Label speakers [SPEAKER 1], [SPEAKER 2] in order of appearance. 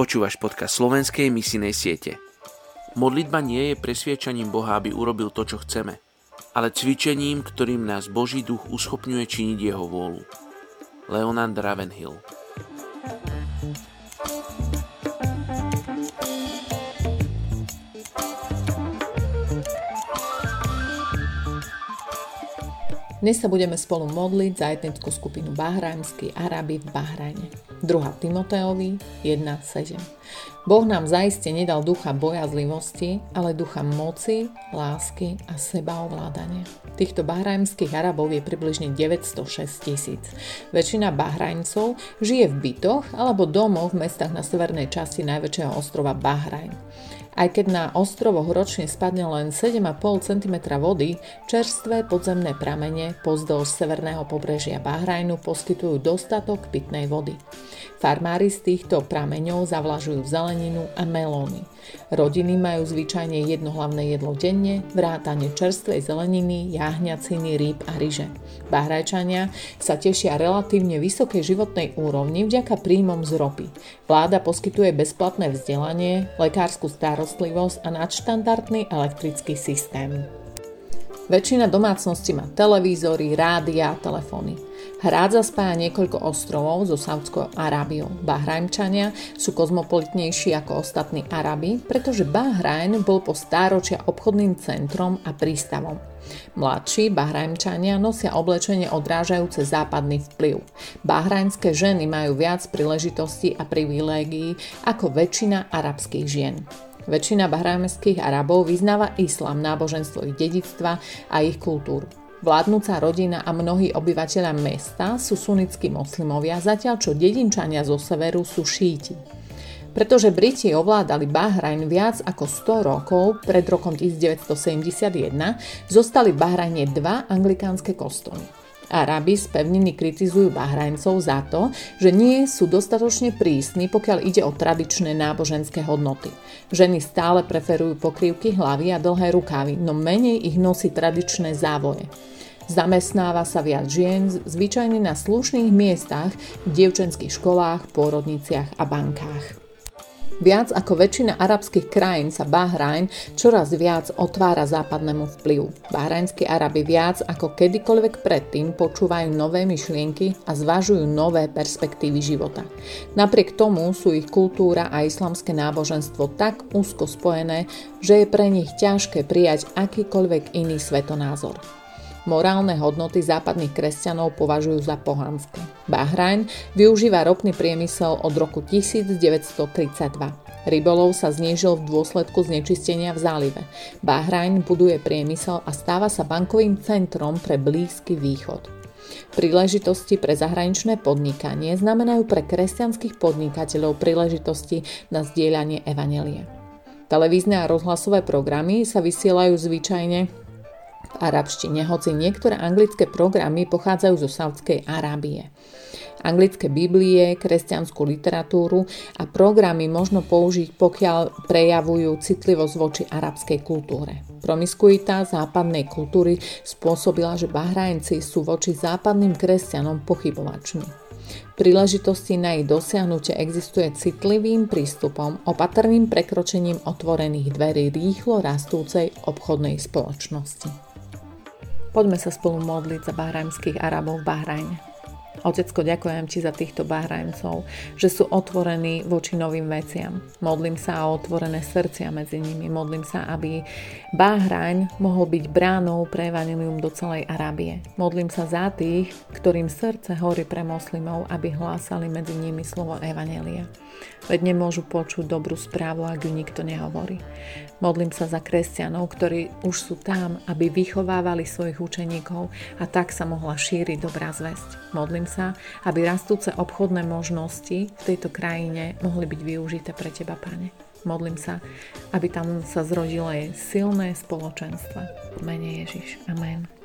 [SPEAKER 1] Počúvaš podcast slovenskej misijnej siete. Modlitba nie je presviečaním Boha, aby urobil to, čo chceme, ale cvičením, ktorým nás Boží duch uschopňuje činiť jeho vôľu. Leonard Ravenhill
[SPEAKER 2] Dnes sa budeme spolu modliť za etnickú skupinu Bahrajmskí Arabi v Bahrajne. 2. Timoteovi 1.7 Boh nám zaiste nedal ducha bojazlivosti, ale ducha moci, lásky a sebaovládania. Týchto bahrajmských Arabov je približne 906 tisíc. Väčšina Bahrajncov žije v bytoch alebo domoch v mestách na severnej časti najväčšieho ostrova Bahrajn. Aj keď na ostrovoch ročne spadne len 7,5 cm vody, čerstvé podzemné pramene pozdĺž severného pobrežia Bahrajnu poskytujú dostatok pitnej vody. Farmári z týchto prameňov zavlažujú zeleninu a melóny. Rodiny majú zvyčajne jedno hlavné jedlo denne, vrátane čerstvej zeleniny, jahňaciny, rýb a ryže. Bahrajčania sa tešia relatívne vysokej životnej úrovni vďaka príjmom z ropy. Vláda poskytuje bezplatné vzdelanie, lekárskú starostlivosť a nadštandardný elektrický systém. Väčšina domácností má televízory, rádia a telefóny. Hrádza spája niekoľko ostrovov so Saudskou Arábiou. Bahrajmčania sú kozmopolitnejší ako ostatní Arabi, pretože Bahrajn bol po stáročia obchodným centrom a prístavom. Mladší Bahrajmčania nosia oblečenie odrážajúce západný vplyv. Bahrajnské ženy majú viac príležitostí a privilégií ako väčšina arabských žien. Väčšina bahrajmských Arabov vyznáva islám, náboženstvo ich dedictva a ich kultúru. Vládnúca rodina a mnohí obyvateľia mesta sú sunnickí moslimovia, zatiaľ čo dedinčania zo severu sú šíti. Pretože Briti ovládali Bahrajn viac ako 100 rokov, pred rokom 1971, zostali v Bahrajne dva anglikánske kostoly. Arabi z pevniny kritizujú Bahrajncov za to, že nie sú dostatočne prísni, pokiaľ ide o tradičné náboženské hodnoty. Ženy stále preferujú pokrývky hlavy a dlhé rukávy, no menej ich nosí tradičné závoje. Zamestnáva sa viac žien, zvyčajne na slušných miestach, v dievčenských školách, pôrodniciach a bankách. Viac ako väčšina arabských krajín sa Bahrajn čoraz viac otvára západnému vplyvu. Bahrajnskí Arabi viac ako kedykoľvek predtým počúvajú nové myšlienky a zvažujú nové perspektívy života. Napriek tomu sú ich kultúra a islamské náboženstvo tak úzko spojené, že je pre nich ťažké prijať akýkoľvek iný svetonázor. Morálne hodnoty západných kresťanov považujú za pohanské. Bahrajn využíva ropný priemysel od roku 1932. Rybolov sa znížil v dôsledku znečistenia v zálive. Bahrajn buduje priemysel a stáva sa bankovým centrom pre Blízky východ. Príležitosti pre zahraničné podnikanie znamenajú pre kresťanských podnikateľov príležitosti na zdieľanie evanelia. Televízne a rozhlasové programy sa vysielajú zvyčajne arabštine, hoci niektoré anglické programy pochádzajú zo Saudskej Arábie. Anglické Biblie, kresťanskú literatúru a programy možno použiť, pokiaľ prejavujú citlivosť voči arabskej kultúre. Promiskuita západnej kultúry spôsobila, že Bahrajnci sú voči západným kresťanom pochybovační. Príležitosti na ich dosiahnutie existuje citlivým prístupom, opatrným prekročením otvorených dverí rýchlo rastúcej obchodnej spoločnosti. Poďme sa spolu modliť za bahrajmských Arabov v Bahrajne. Otecko, ďakujem ti za týchto Bahrajncov, že sú otvorení voči novým veciam. Modlím sa o otvorené srdcia medzi nimi. Modlím sa, aby Bahrajn mohol byť bránou pre evanilium do celej Arábie. Modlím sa za tých, ktorým srdce horí pre moslimov, aby hlásali medzi nimi slovo Evanelia. Veď nemôžu počuť dobrú správu, ak ju nikto nehovorí. Modlím sa za kresťanov, ktorí už sú tam, aby vychovávali svojich učeníkov a tak sa mohla šíriť dobrá zväzť. Modlím sa, aby rastúce obchodné možnosti v tejto krajine mohli byť využité pre Teba, Pane. Modlím sa, aby tam sa zrodilo silné spoločenstvo. Mene Ježiš. Amen.